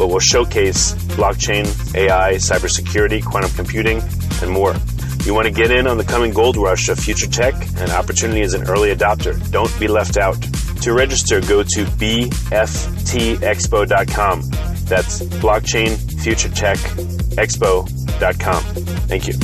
but will showcase blockchain, AI, cybersecurity, quantum computing, and more. You want to get in on the coming gold rush of future tech and opportunity as an early adopter. Don't be left out. To register, go to bftexpo.com. That's blockchain future tech expo.com. Thank you.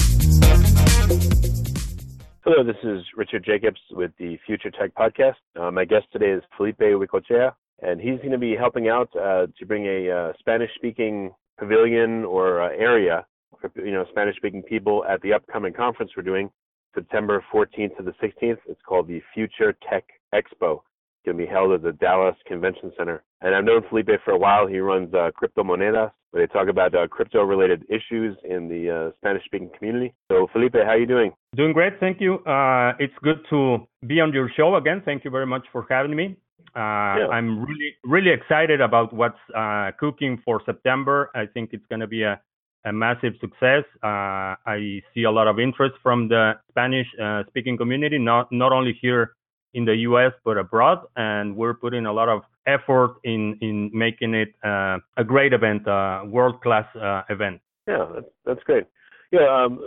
Hello, this is Richard Jacobs with the Future Tech Podcast. Uh, my guest today is Felipe Huicochea, and he's going to be helping out uh, to bring a uh, Spanish-speaking pavilion or uh, area for you know Spanish-speaking people at the upcoming conference we're doing September 14th to the 16th. It's called the Future Tech Expo. It's going to be held at the Dallas Convention Center. And I've known Felipe for a while. He runs uh, Crypto Monedas, where they talk about uh, crypto-related issues in the uh, Spanish-speaking community. So, Felipe, how are you doing? Doing great, thank you. Uh, it's good to be on your show again. Thank you very much for having me. Uh, yeah. I'm really, really excited about what's uh, cooking for September. I think it's going to be a, a massive success. Uh, I see a lot of interest from the Spanish-speaking community, not not only here in the U.S. but abroad, and we're putting a lot of effort in in making it uh, a great event, a world-class uh, event. Yeah, that's that's great. Yeah, um,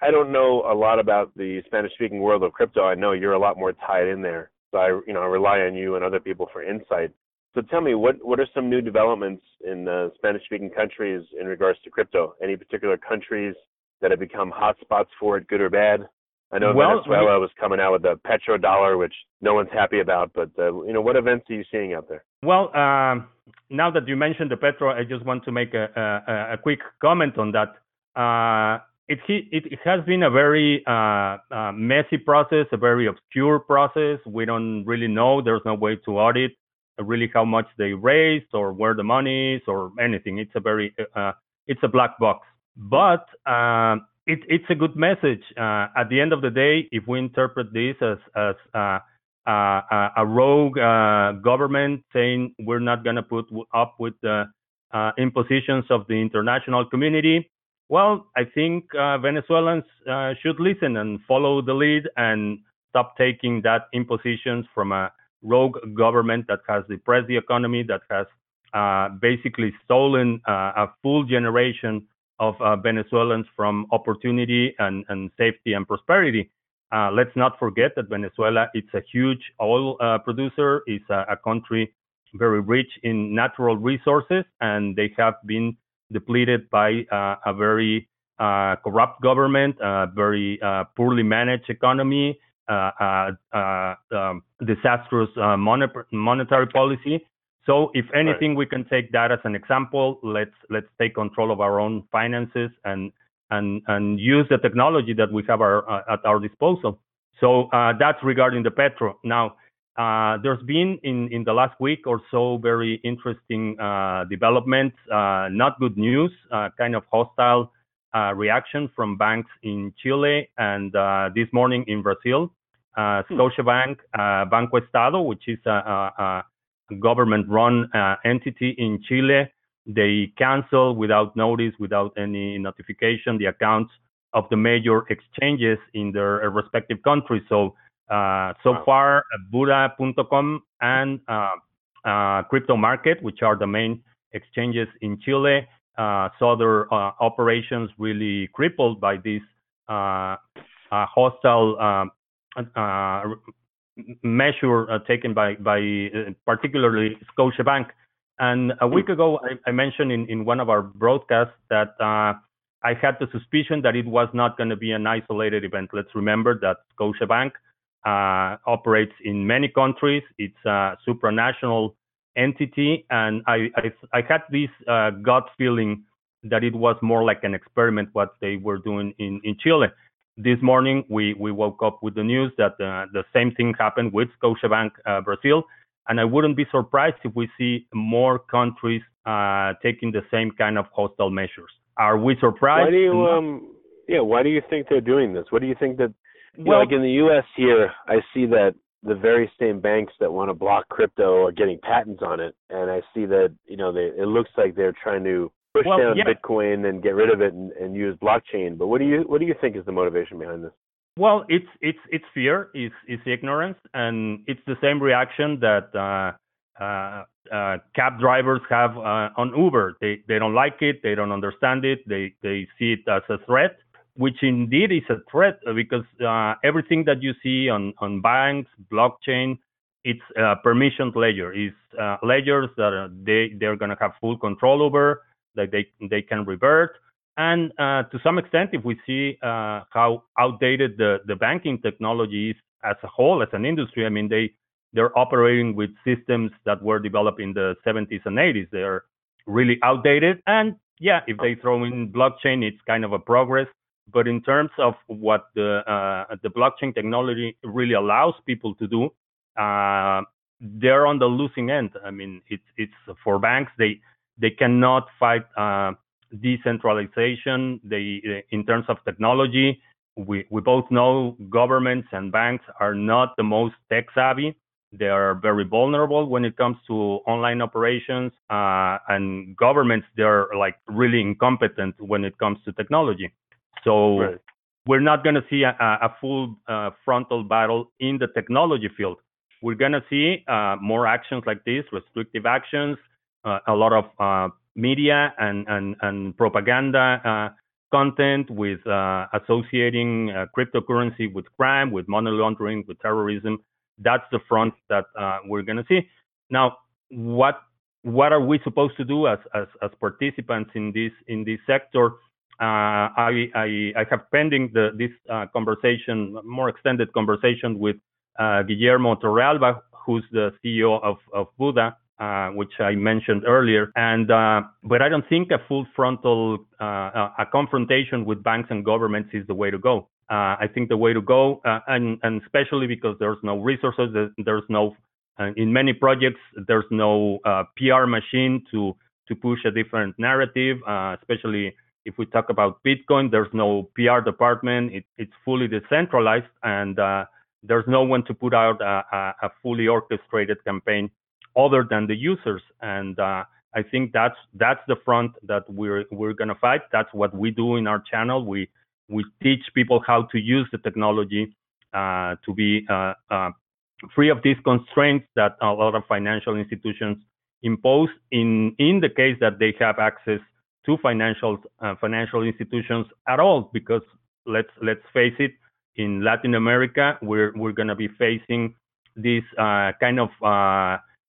I don't know a lot about the Spanish-speaking world of crypto. I know you're a lot more tied in there. So I, you know, I rely on you and other people for insight. So tell me, what what are some new developments in uh, Spanish-speaking countries in regards to crypto? Any particular countries that have become hotspots for it, good or bad? I know well, Venezuela was coming out with the petrodollar, which no one's happy about. But uh, you know, what events are you seeing out there? Well, um, now that you mentioned the petro, I just want to make a, a, a quick comment on that. Uh, it, it has been a very uh, uh, messy process, a very obscure process. We don't really know. There's no way to audit really how much they raised or where the money is or anything. It's a very uh, it's a black box. But uh, it, it's a good message. Uh, at the end of the day, if we interpret this as as uh, a rogue government saying we're not going to put up with the impositions of the international community, well, I think uh, Venezuelans uh, should listen and follow the lead and stop taking that impositions from a rogue government that has depressed the economy, that has uh, basically stolen uh, a full generation of uh, Venezuelans from opportunity and, and safety and prosperity. Uh, let's not forget that Venezuela is a huge oil producer, is a, a country very rich in natural resources, and they have been depleted by uh, a very uh, corrupt government, a very uh, poorly managed economy, um, disastrous monetary policy. So if anything, right. we can take that as an example. Let's let's take control of our own finances and and and use the technology that we have our, uh, at our disposal. So uh, that's regarding the petro. Now, uh, there's been in in the last week or so very interesting uh, developments. Uh, not good news. Uh, kind of hostile reaction from banks in Chile and this morning in Brazil. Hmm. Scotiabank, Banco Estado, which is a, a, a government-run entity in Chile, they cancel without notice, without any notification, the accounts of the major exchanges in their respective countries. So uh, so wow. far, Buda.com and uh, uh, Crypto Market, which are the main exchanges in Chile, uh, saw their uh, operations really crippled by this hostile um, measure taken by, by particularly Scotiabank. And a week ago, I, I mentioned in, in one of our broadcasts that uh, I had the suspicion that it was not going to be an isolated event. Let's remember that Scotiabank operates in many countries. It's a supranational entity, and I, I, I had this uh, gut feeling that it was more like an experiment what they were doing in, in Chile. This morning, we, we woke up with the news that uh, the same thing happened with Scotiabank uh, Brazil and I wouldn't be surprised if we see more countries uh, taking the same kind of hostile measures. Are we surprised? Why do you, um, yeah, why do you think they're doing this? What do you think that, you well, know, like in the U.S. here, I see that the very same banks that want to block crypto are getting patents on it, and I see that, you know, they, it looks like they're trying to push well, down yeah. Bitcoin and get rid of it and, and use blockchain. But what do you, what do you think is the motivation behind this? Well, it's it's it's fear, it's, it's ignorance, and it's the same reaction that uh, uh, uh, cab drivers have uh, on Uber. They they don't like it, they don't understand it, they they see it as a threat, which indeed is a threat uh, because uh, everything that you see on on banks, blockchain, it's a permissioned ledger. It's ledgers that they they're gonna have full control over, that they they can revert and uh, to some extent, if we see uh, how outdated the, the banking technology is as a whole, as an industry, I mean, they they're operating with systems that were developed in the 70s and 80s. They're really outdated. And yeah, if they throw in blockchain, it's kind of a progress. But in terms of what the uh, the blockchain technology really allows people to do, uh, they're on the losing end. I mean, it's it's for banks. They they cannot fight uh, decentralization, they, in terms of technology, we, we both know governments and banks are not the most tech savvy. They are very vulnerable when it comes to online operations, uh, and governments they're like really incompetent when it comes to technology. So right. we're not going to see a, a full uh, frontal battle in the technology field. We're going to see uh, more actions like this, restrictive actions, uh, a lot of uh, media and and, and propaganda uh, content with uh, associating uh, cryptocurrency with crime, with money laundering, with terrorism. That's the front that uh, we're going to see. Now, what what are we supposed to do as as, as participants in this in this sector? Uh, I, I, I have pending the, this uh, conversation, more extended conversation with Guillermo Torrealba, who's the CEO of, of Buda, uh, which I mentioned earlier. And uh, but I don't think a full frontal uh, a confrontation with banks and governments is the way to go. Uh, I think the way to go, uh, and and especially because there's no resources, there's no in many projects there's no PR machine to to push a different narrative, especially if we talk about Bitcoin, there's no PR department. It, it's fully decentralized, and uh, there's no one to put out a, a, fully orchestrated campaign other than the users. And uh, I think that's that's the front that we're we're gonna fight. That's what we do in our channel. We we teach people how to use the technology uh, to be uh, uh free of these constraints that a lot of financial institutions impose. In in the case that they have access to financial uh, financial institutions at all, because let's let's face it, in Latin America we're we're gonna be facing this uh, kind of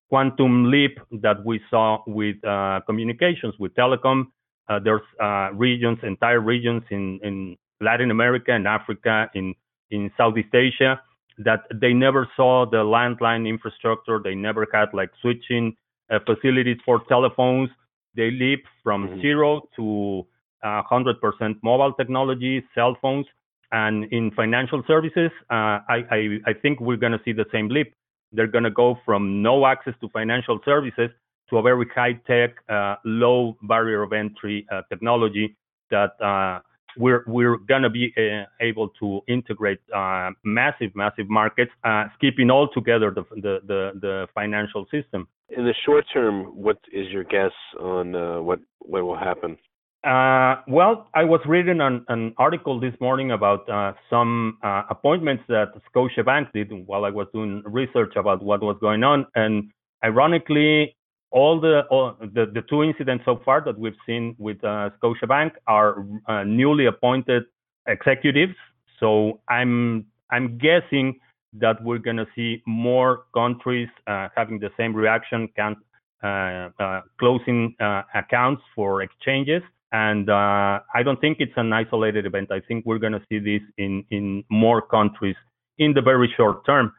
quantum leap that we saw with uh, communications, with telecom. Uh, there's uh, regions, entire regions in, in Latin America and Africa, in, in Southeast Asia, that they never saw the landline infrastructure. They never had like switching uh, facilities for telephones. They leap from mm-hmm. zero to 100% mobile technology, cell phones, and in financial services, uh, I, I, I think we're going to see the same leap. They're going to go from no access to financial services to a very high tech, uh, low barrier of entry uh, technology that uh, we're we're gonna be uh, able to integrate uh, massive massive markets, uh, skipping altogether the, the the the financial system. In the short term, what is your guess on uh, what what will happen? Uh, well, I was reading an, an article this morning about uh, some appointments that Scotiabank did while I was doing research about what was going on, and ironically, all the all the, the two incidents so far that we've seen with uh, Scotiabank are uh, newly appointed executives. So I'm I'm guessing that we're going to see more countries uh, having the same reaction, can, uh, uh, closing uh, accounts for exchanges. And I don't think it's an isolated event. I think we're going to see this in in more countries in the very short term.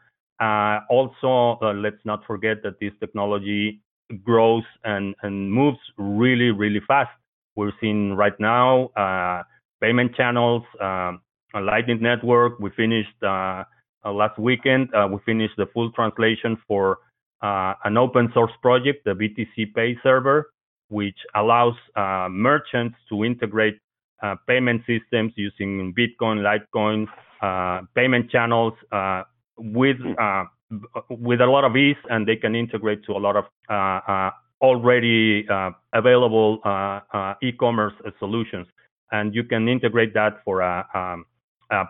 also, let's not forget that this technology grows and, and moves really, really fast. We're seeing right now uh, payment channels, uh, a Lightning Network. We finished uh, uh last weekend, uh, we finished the full translation for uh, an open source project, the BTC Pay server, which allows merchants to integrate payment systems using Bitcoin, Litecoin, payment channels with with a lot of ease, and they can integrate to a lot of uh, uh, already uh, available e-commerce solutions. And you can integrate that for a, um,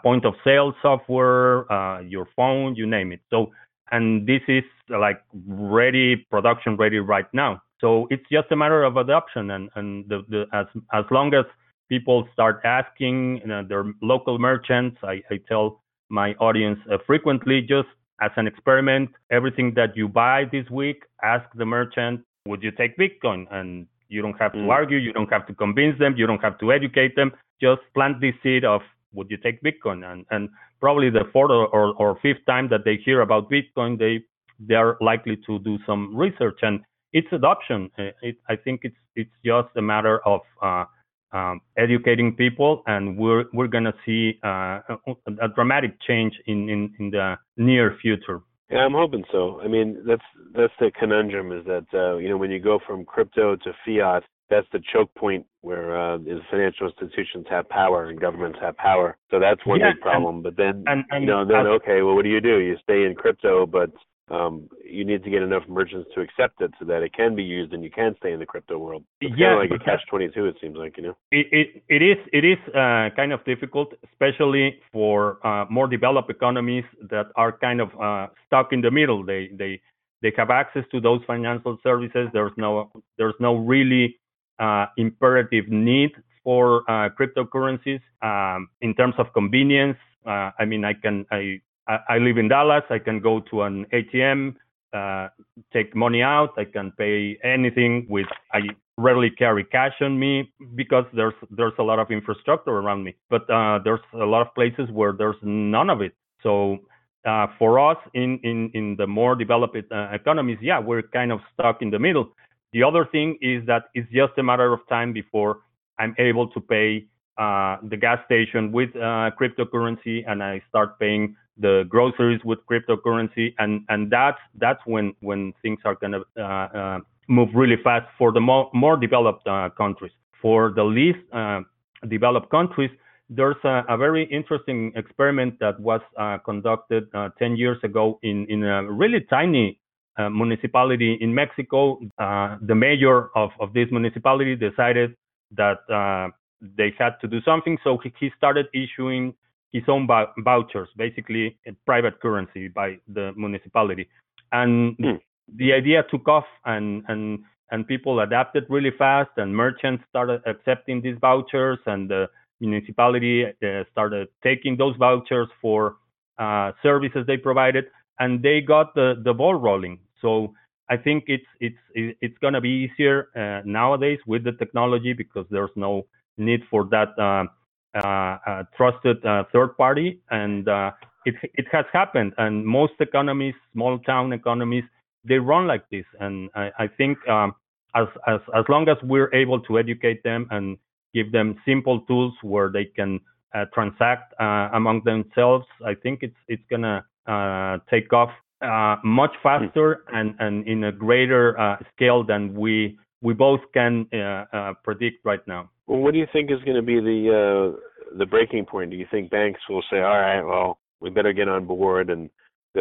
point of sale software, your phone, you name it. So, and this is like ready, production ready right now. So it's just a matter of adoption, and as as long as people start asking you know, their local merchants, I, tell my audience frequently just as an experiment, everything that you buy this week, ask the merchant, would you take Bitcoin? And you don't have to mm. argue, you don't have to convince them, you don't have to educate them. Just plant this seed of would you take Bitcoin? And and probably the fourth or, or, or fifth time that they hear about Bitcoin, they they are likely to do some research and it's adoption. It, I think it's it's just a matter of uh, um, educating people, and we're we're gonna see uh, a, a, dramatic change in, in, in the near future. Yeah, I'm hoping so. I mean, that's that's the conundrum is that uh, you know when you go from crypto to fiat, that's the choke point where uh, is financial institutions have power and governments have power. So that's one yeah, big problem. And, but then and, and you know then okay, well what do you do? You stay in crypto, but um, you need to get enough merchants to accept it so that it can be used and you can stay in the crypto world. It's yeah, kind of like a catch twenty two. It seems like you know. It it, it is it is uh, kind of difficult, especially for uh, more developed economies that are kind of uh, stuck in the middle. They they they have access to those financial services. There's no there's no really uh, imperative need for uh, cryptocurrencies um, in terms of convenience. Uh, I mean, I can I I, I live in Dallas. I can go to an ATM, uh, take money out. I can pay anything with. I rarely carry cash on me because there's there's a lot of infrastructure around me. But uh, there's a lot of places where there's none of it. So uh, for us in in in the more developed uh, economies, yeah, we're kind of stuck in the middle. The other thing is that it's just a matter of time before I'm able to pay uh, the gas station with uh, cryptocurrency and I start paying the groceries with cryptocurrency, and and that's that's when when things are gonna uh, uh, move really fast for the more more developed uh, countries. For the least uh, developed countries, there's a, a, very interesting experiment that was uh, conducted uh, 10 years ago in in a really tiny municipality in Mexico. the mayor of of this municipality decided that they had to do something, so he, he started issuing his own vouchers, basically a private currency by the municipality. And mm. the idea took off and, and, and people adapted really fast and merchants started accepting these vouchers and the municipality uh, started taking those vouchers for uh, services they provided and they got the, the ball rolling. So I think it's it's it's going to be easier uh, nowadays with the technology because there's no need for that uh, trusted uh, third party, and uh, it it has happened. And most economies, small town economies, they run like this, and I, I think um, as as as long as we're able to educate them and give them simple tools where they can uh, transact uh, among themselves, I think it's it's gonna uh, take off uh, much faster and and in a greater uh, scale than we we both can uh, predict right now. Well, what do you think is going to be the uh, the breaking point? Do you think banks will say, "All right, well, we better get on board and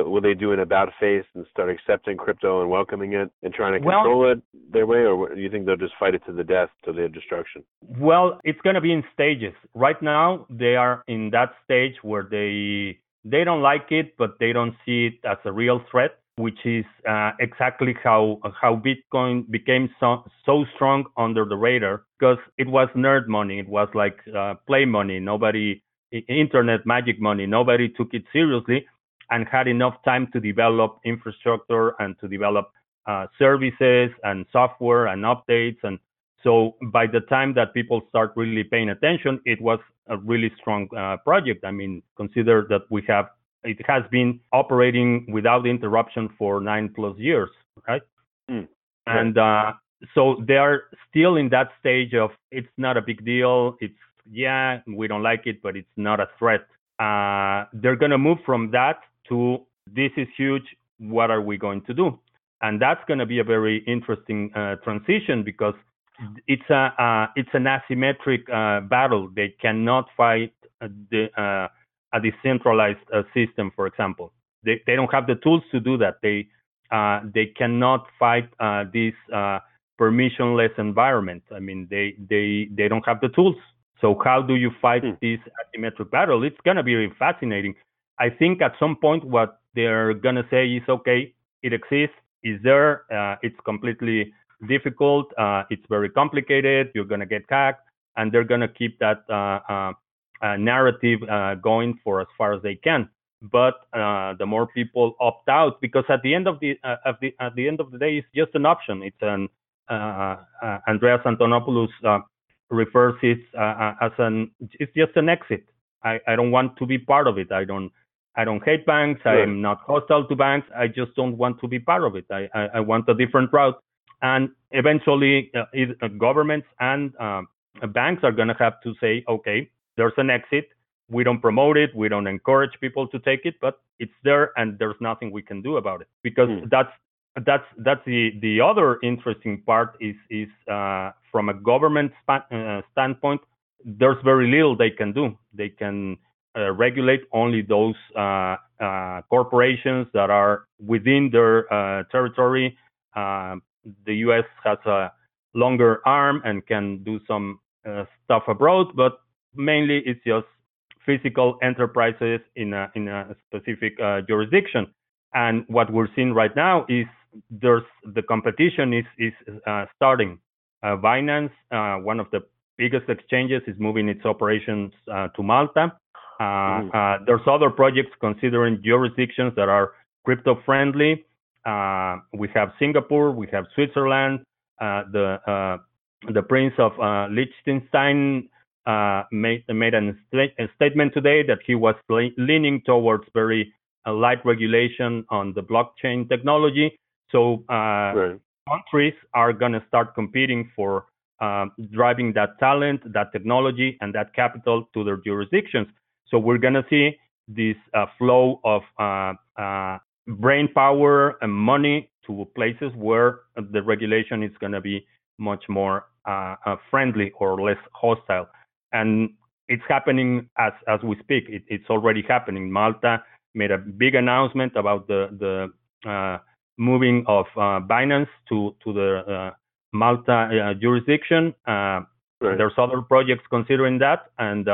will they do an about face and start accepting crypto and welcoming it and trying to control well, it their way, or do you think they'll just fight it to the death to their destruction? Well, it's going to be in stages. Right now, they are in that stage where they they don't like it, but they don't see it as a real threat, which is uh, exactly how how Bitcoin became so so strong under the radar because it was nerd money. It was like uh, play money. Nobody internet magic money. Nobody took it seriously and had enough time to develop infrastructure and to develop uh, services and software and updates. And so by the time that people start really paying attention, it was a really strong uh, project. I mean, consider that we have it has been operating without interruption for nine plus years, right? Mm. And uh, so they are still in that stage of it's not a big deal. It's yeah, we don't like it, but it's not a threat. Uh, they're going to move from that to this is huge. What are we going to do? And that's going to be a very interesting uh, transition because it's a uh, it's an asymmetric uh, battle. They cannot fight the, uh, a decentralized uh, system, for example. They they don't have the tools to do that. They uh, they cannot fight this permissionless environment. I mean, they they they don't have the tools. So how do you fight mm. this asymmetric battle? It's gonna be really fascinating. I think at some point what they're gonna say is okay, it exists, is there, uh, it's completely difficult, uh, it's very complicated, you're gonna get hacked, and they're gonna keep that uh, uh, uh narrative uh, going for as far as they can. But the more people opt out, because at the end of the, of the at the end of the day, it's just an option. It's an Andreas Antonopoulos refers it as an it's just an exit. I, I don't want to be part of it. I don't I don't hate banks. Sure. I am not hostile to banks. I just don't want to be part of it. I, I, I want a different route. And eventually, uh, it, uh, governments and uh, banks are going to have to say, okay, there's an exit. We don't promote it. We don't encourage people to take it, but it's there, and there's nothing we can do about it because mm. that's that's that's the the other interesting part is is uh, from a government span, uh, standpoint. There's very little they can do. They can uh, regulate only those uh, uh, corporations that are within their territory. Um, the U.S. has a longer arm and can do some stuff abroad, but mainly it's just physical enterprises in a, in a specific uh, jurisdiction. And what we're seeing right now is there's the competition is is uh, starting. Uh, Binance, one of the biggest exchanges, is moving its operations to Malta. Uh, uh, there's other projects considering jurisdictions that are crypto friendly. Uh, we have Singapore, we have Switzerland. the the Prince of Liechtenstein made made an a statement today that he was leaning towards very light regulation on the blockchain technology. So right. countries are going to start competing for uh, driving that talent, that technology, and that capital to their jurisdictions. So we're going to see this uh, flow of uh, uh, brain power and money to places where the regulation is going to be much more uh, uh, friendly or less hostile. And it's happening as as we speak. It, it's already happening. Malta made a big announcement about the the uh, moving of Binance to to the Malta jurisdiction. Right. There's other projects considering that, and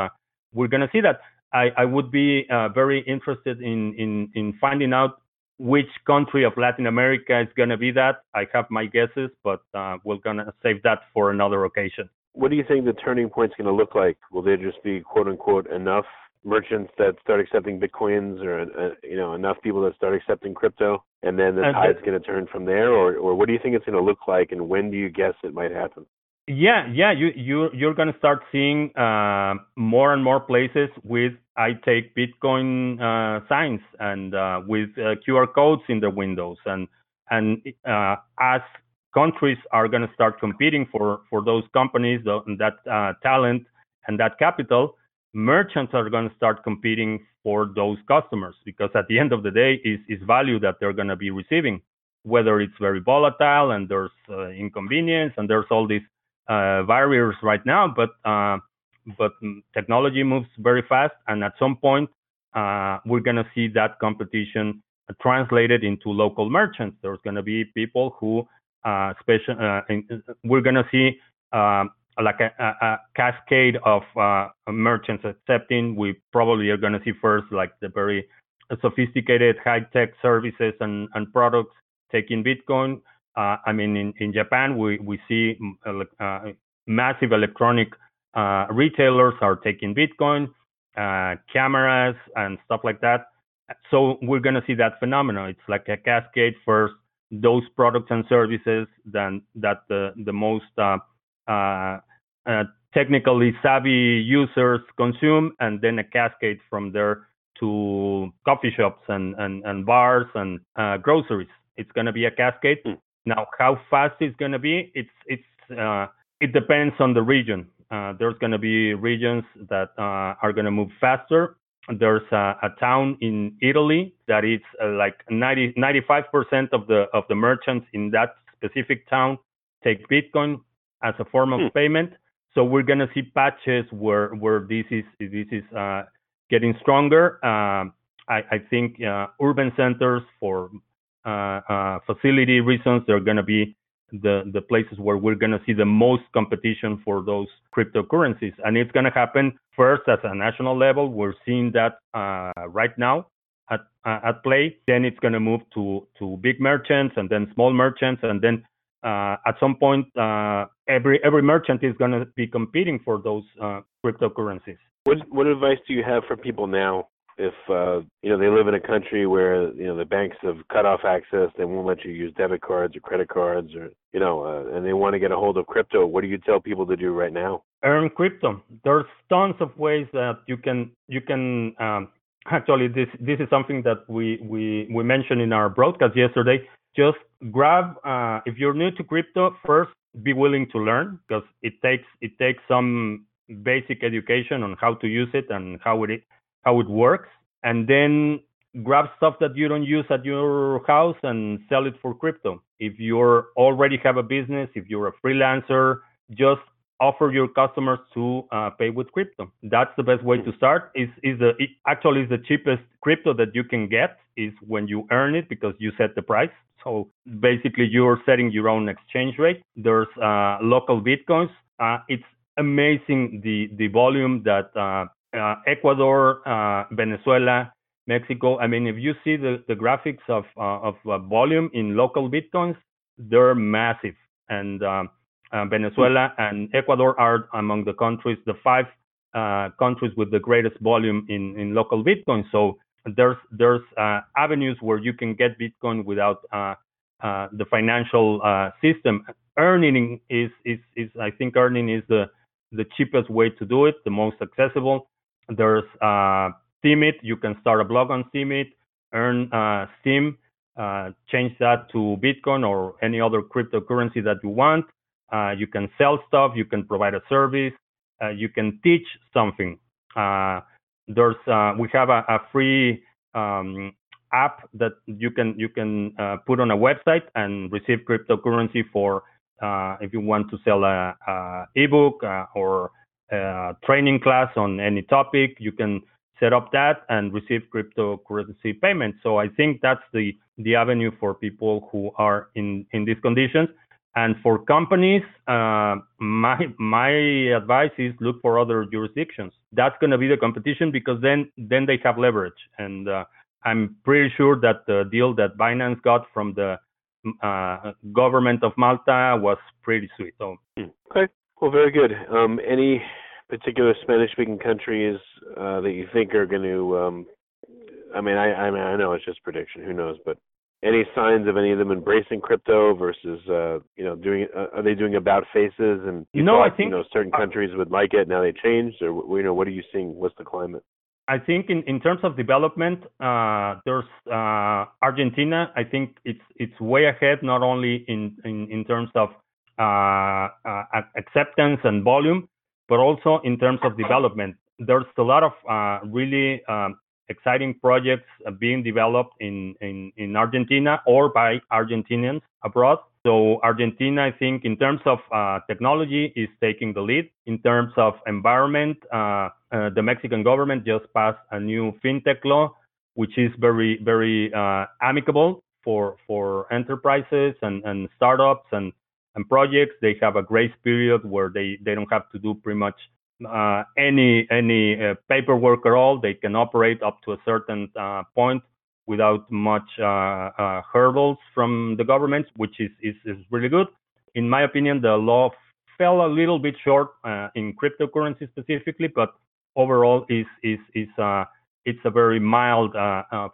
we're going to see that. I, I would be uh, very interested in, in, in finding out which country of Latin America is going to be that. I have my guesses, but uh, we're going to save that for another occasion. What do you think the turning point is going to look like? Will there just be quote unquote enough merchants that start accepting bitcoins, or uh, you know enough people that start accepting crypto, and then the tide's going to turn from there, or or what do you think it's going to look like, and when do you guess it might happen? Yeah, yeah, you you you're gonna start seeing uh, more and more places with I take Bitcoin uh, signs and uh, with uh, QR codes in the windows and And uh, as countries are going to start competing for for those companies, that uh, talent and that capital, merchants are going to start competing for those customers because at the end of the day, is is value that they're going to be receiving, whether it's very volatile and there's uh, inconvenience and there's all these uh, barriers right now, but uh, but technology moves very fast, and at some point, uh, we're going to see that competition translated into local merchants. There's going to be people who uh, special. Uh, we're to see um, like a, a, a, cascade of uh, merchants accepting. We probably are to see first like the very sophisticated high-tech services and, and products taking Bitcoin. Uh, I mean, in, in Japan, we we see uh, massive electronic uh, retailers are taking Bitcoin, uh, cameras and stuff like that. So we're going to see that phenomenon. It's like a cascade first, those products and services then that the, the most uh, uh, uh, technically savvy users consume, and then a cascade from there to coffee shops and, and, and bars and uh, groceries. It's going to be a cascade. Mm. Now, how fast it's going to be, it's it's it depends on the region. Uh, there's going to be regions that uh, are going to move faster. There's a, a, town in Italy that is uh, like 90, 95% of the of the merchants in that specific town take Bitcoin as a form of hmm. payment. So we're going to see patches where where this is this is uh, getting stronger. Um, I, I, think uh, urban centers for facility reasons they're going to be the, the places where we're going to see the most competition for those cryptocurrencies. And it's going to happen first at a national level. We're seeing that uh, right now at, uh, at play. Then it's going to move to, to big merchants and then small merchants. And then uh, at some point, uh, every, every merchant is going to be competing for those uh, cryptocurrencies. What, what advice do you have for people now if uh, you know they live in a country where you know the banks have cut off access, they won't let you use debit cards or credit cards, or you know, uh, and they want to get a hold of crypto. What do you tell people to do right now? Earn crypto. There's tons of ways that you can you can um, actually this this is something that we we we mentioned in our broadcast yesterday. Just grab uh, if you're new to crypto, first be willing to learn because it takes it takes some basic education on how to use it and how it how it works, and then grab stuff that you don't use at your house and sell it for crypto. If you already have a business, if you're a freelancer, just offer your customers to uh, pay with crypto. That's the best way to start. Is is the it actually is the cheapest crypto that you can get is when you earn it because you set the price. So basically, you're setting your own exchange rate. There's uh, local bitcoins. Uh, it's amazing the the volume that uh, Ecuador, uh, Venezuela, Mexico. I mean, if you see the, the graphics of uh, of uh, volume in local bitcoins, they're massive. And um, uh, Venezuela and Ecuador are among the countries, the five countries with the greatest volume in, in local bitcoin. So there's there's avenues where you can get Bitcoin without the financial system. Earning is, is is I think earning is the the cheapest way to do it, the most accessible. There's uh, Steemit. You can start a blog on Steemit, earn uh, Steem, uh, change that to Bitcoin or any other cryptocurrency that you want. Uh, you can sell stuff. You can provide a service. Uh, you can teach something. Uh, there's uh, we have a, a free um, app that you can you can put on a website and receive cryptocurrency for if you want to sell a, a ebook or training class on any topic. You can set up that and receive cryptocurrency payments. So I think that's the the avenue for people who are in in these conditions. And for companies, uh, my my advice is look for other jurisdictions. That's going to be the competition because then then they have leverage. And uh, I'm pretty sure that the deal that Binance got from the uh, government of Malta was pretty sweet. So hmm. okay, well, very good. Um, any particular Spanish-speaking countries uh, that you think are going to? Um, I mean, I, I mean, I know it's just prediction. Who knows? But any signs of any of them embracing crypto versus, uh, you know, doing? Uh, are they doing about faces? And you no, thought, I think you know certain countries would like it. Now they changed, or you know, what are you seeing? What's the climate? I think in, in terms of development, uh, there's uh, Argentina. I think it's it's way ahead, not only in in, in terms of uh, uh acceptance and volume, but also in terms of development. There's a lot of uh, really um, exciting projects uh, being developed in, in, in Argentina or by Argentinians abroad. So Argentina, I think, in terms of uh, technology, is taking the lead. In terms of environment, uh, uh, the Mexican government just passed a new fintech law, which is very, very uh, amicable for for enterprises and, and startups and and projects. They have a grace period where they they don't have to do pretty much uh, any any uh, paperwork at all. They can operate up to a certain uh, point without much uh, uh, hurdles from the government, which is, is, is really good. In my opinion, the law fell a little bit short uh, in cryptocurrency specifically, but overall is is is it's a very mild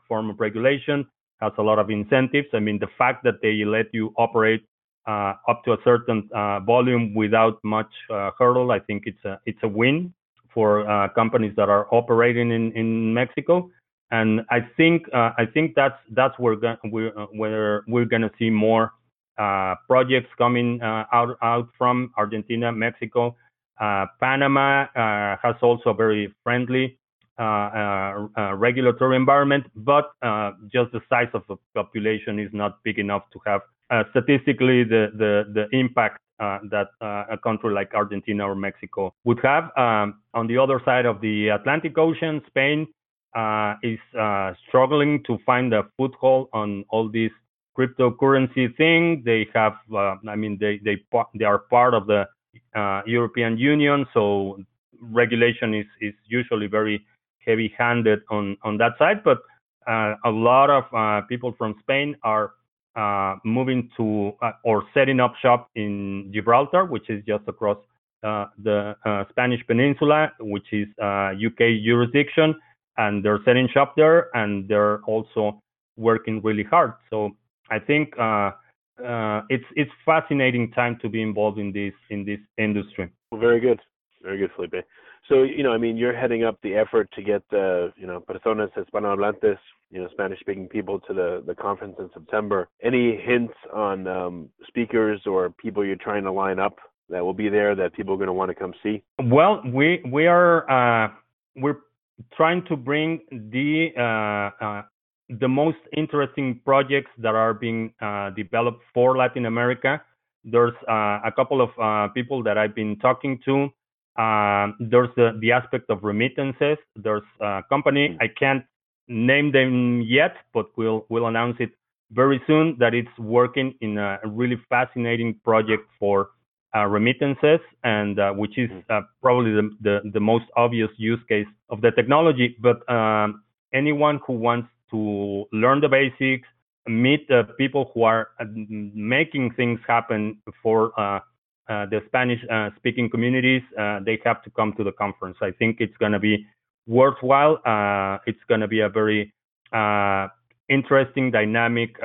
form of regulation. Has a lot of incentives. I mean, the fact that they let you operate up to a certain uh, volume without much uh, hurdle. I think it's a it's a win for companies that are operating in, in Mexico. And I think I think that's that's where we're where we're gonna see more projects coming out out from Argentina, Mexico. Panama has also a very friendly uh, uh, regulatory environment, but uh, just the size of the population is not big enough to have uh, statistically the the the impact uh, that uh, a country like Argentina or Mexico would have. Um, on the other side of the Atlantic Ocean, Spain uh, is uh, struggling to find a foothold on all these cryptocurrency thing. They have, uh, I mean, they they they are part of the European Union, so regulation is is usually very heavy-handed on on that side. But a lot of people from Spain are uh, moving to uh, or setting up shop in Gibraltar, which is just across uh, the uh, Spanish Peninsula, which is UK uh, jurisdiction, and they're setting shop there, and they're also working really hard. So I think it's it's fascinating time to be involved in this in this industry. Well, very good, very good, Felipe. So, you know, I mean, you're heading up the effort to get you know, personas hispanohablantes, you know, Spanish-speaking people to the the conference in September. Any hints on um, speakers or people you're trying to line up that will be there that people are going to want to come see? Well, we we are uh, we're trying to bring the uh, uh, the most interesting projects that are being uh, developed for Latin America. There's uh, a couple of uh, people that I've been talking to um, there's the, the aspect of remittances. There's a company hmm. I can't name them yet, but we'll we'll announce it very soon that it's working in a really fascinating project for uh, remittances, and uh, which is hmm. uh, probably the, the, the most obvious use case of the technology. But um, anyone who wants to learn the basics, meet the people who are uh, making things happen for uh, the Spanish uh, speaking communities, uh, they have to come to the conference. I think it's going to be worthwhile. it's going to be a very interesting, dynamic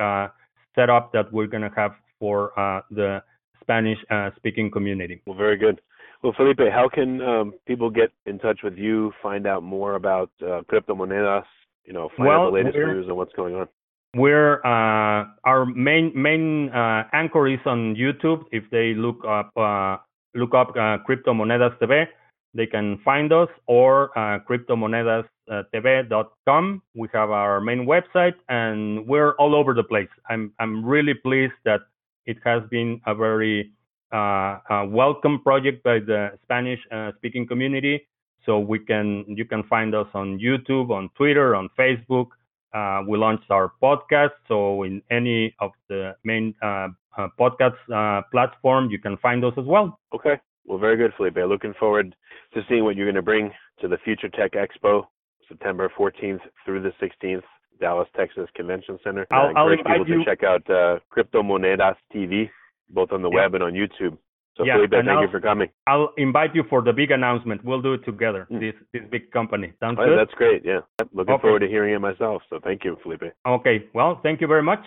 setup that we're going to have for the Spanish speaking community. Well, very good. Well, Felipe, how can um, people get in touch with you, find out more about uh, cryptomonedas, you know, find well, out the latest news and what's going on? We're uh, our main main uh, anchor is on YouTube. If they look up uh, look up uh, Cryptomonedas TV, they can find us or uh, cryptomonedastv.com. We have our main website, and we're all over the place. I'm I'm really pleased that it has been a very uh, welcome project by the Spanish uh, speaking community. So we can you can find us on YouTube, on Twitter, on Facebook. Uh, we launched our podcast. So in any of the main uh, uh, podcast uh, platform, you can find those as well. Okay. Well, very good, Felipe. Looking forward to seeing what you're going to bring to the Future Tech Expo, September 14th through the 16th, Dallas, Texas Convention Center. I'll, I encourage I'll people you. to check out uh, Cryptomonedas TV, both on the yeah. web and on YouTube. So yeah, Felipe, thank I'll, you for coming. I'll invite you for the big announcement. We'll do it together. Mm. This this big company. Sounds good. That's great. Yeah, looking okay. forward to hearing it myself. So thank you, Felipe. Okay. Well, thank you very much.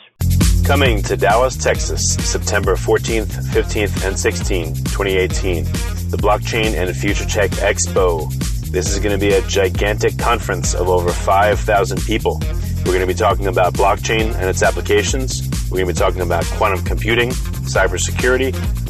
Coming to Dallas, Texas, September 14th, 15th, and 16th, 2018. The Blockchain and Future Tech Expo. This is going to be a gigantic conference of over 5,000 people. We're going to be talking about blockchain and its applications. We're going to be talking about quantum computing, cybersecurity,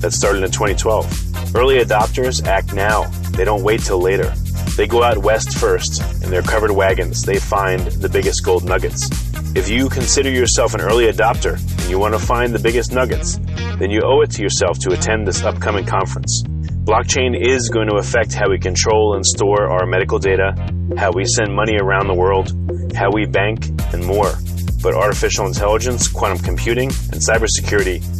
that started in 2012. Early adopters act now, they don't wait till later. They go out west first, in their covered wagons, they find the biggest gold nuggets. If you consider yourself an early adopter and you want to find the biggest nuggets, then you owe it to yourself to attend this upcoming conference. Blockchain is going to affect how we control and store our medical data, how we send money around the world, how we bank, and more. But artificial intelligence, quantum computing, and cybersecurity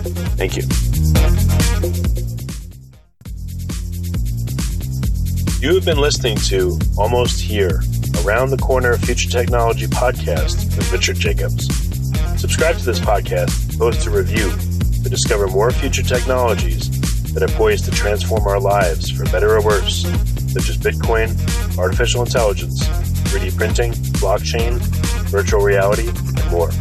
Thank you. You have been listening to Almost Here Around the Corner Future Technology podcast with Richard Jacobs. Subscribe to this podcast, post a review to discover more future technologies that are poised to transform our lives for better or worse, such as Bitcoin, artificial intelligence, 3D printing, blockchain, virtual reality, and more.